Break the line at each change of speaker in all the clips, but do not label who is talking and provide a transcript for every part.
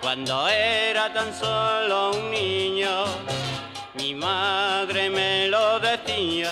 Cuando era tan solo un niño, mi madre me lo decía.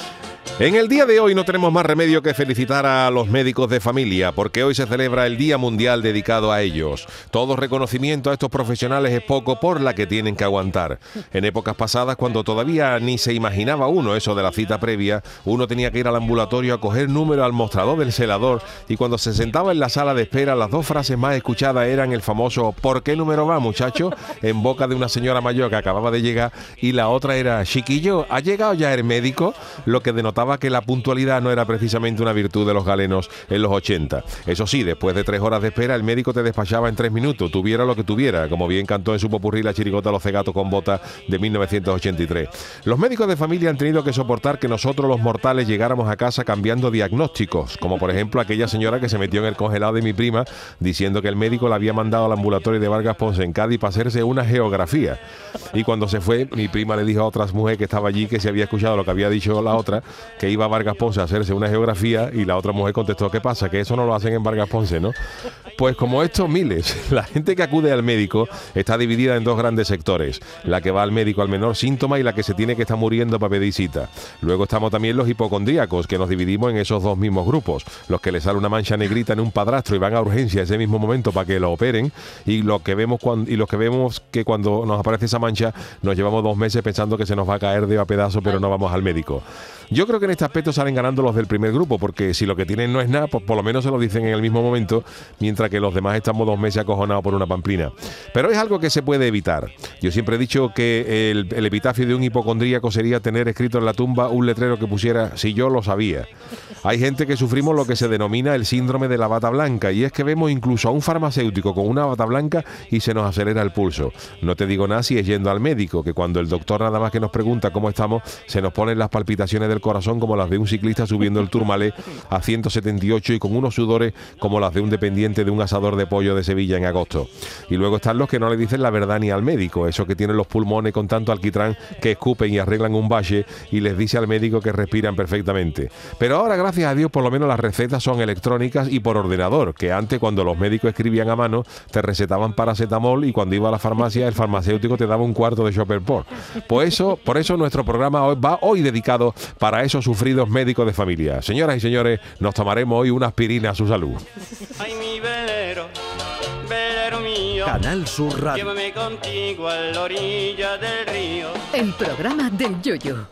En el día de hoy no tenemos más remedio que felicitar a los médicos de familia, porque hoy se celebra el Día Mundial dedicado a ellos. Todo reconocimiento a estos profesionales es poco por la que tienen que aguantar. En épocas pasadas, cuando todavía ni se imaginaba uno eso de la cita previa, uno tenía que ir al ambulatorio a coger número al mostrador del celador y cuando se sentaba en la sala de espera, las dos frases más escuchadas eran el famoso ¿por qué número va, muchacho? en boca de una señora mayor que acababa de llegar y la otra era chiquillo, ¿ha llegado ya el médico? Lo que denotaba que la puntualidad no era precisamente una virtud de los galenos en los 80. Eso sí, después de tres horas de espera, el médico te despachaba en tres minutos, tuviera lo que tuviera, como bien cantó en su popurrí la chirigota Los cegatos con bota de 1983. Los médicos de familia han tenido que soportar que nosotros los mortales llegáramos a casa cambiando diagnósticos, como por ejemplo aquella señora que se metió en el congelado de mi prima diciendo que el médico la había mandado al ambulatorio de Vargas Ponce en Cádiz para hacerse una geografía. Y cuando se fue, mi prima le dijo a otras mujeres que estaba allí que se había escuchado lo que había dicho la otra, que iba a Vargas Ponce a hacerse una geografía y la otra mujer contestó, ¿qué pasa? Que eso no lo hacen en Vargas Ponce, ¿no? Pues como estos miles, la gente que acude al médico está dividida en dos grandes sectores, la que va al médico al menor síntoma y la que se tiene que estar muriendo para pedir cita. Luego estamos también los hipocondríacos, que nos dividimos en esos dos mismos grupos, los que le sale una mancha negrita en un padrastro y van a urgencia ese mismo momento para que lo operen y los que vemos cuando, y que vemos que cuando nos aparece esa mancha nos llevamos dos meses pensando que se nos va a caer de a pedazo pero no vamos al médico. Yo creo que en este aspecto salen ganando los del primer grupo, porque si lo que tienen no es nada, pues por lo menos se lo dicen en el mismo momento, mientras que los demás estamos dos meses acojonados por una pamplina. Pero es algo que se puede evitar. Yo siempre he dicho que el, epitafio de un hipocondríaco sería tener escrito en la tumba un letrero que pusiera si yo lo sabía. Hay gente que sufrimos lo que se denomina el síndrome de la bata blanca, y es que vemos incluso a un farmacéutico con una bata blanca y se nos acelera el pulso. No te digo nada si es yendo al médico, que cuando el doctor nada más que nos pregunta cómo estamos, se nos ponen las palpitaciones del corazón como las de un ciclista subiendo el Turmalé a 178 y con unos sudores como las de un dependiente de un asador de pollo de Sevilla en agosto. Y luego están los que no le dicen la verdad ni al médico, esos que tienen los pulmones con tanto alquitrán que escupen y arreglan un valle y les dice al médico que respiran perfectamente. Pero ahora, gracias a Dios, por lo menos las recetas son electrónicas y por ordenador, que antes cuando los médicos escribían a mano te recetaban paracetamol y cuando iba a la farmacia el farmacéutico te daba un cuarto de Chopperport. Por eso, por eso nuestro programa va hoy dedicado para esos sufridos médicos de familia. Señoras y señores, nos tomaremos hoy una aspirina a su salud.
Ay, mi velero, velero mío,
Canal Sur Radio.
llévame contigo a la orilla del río.
El programa del Yoyo.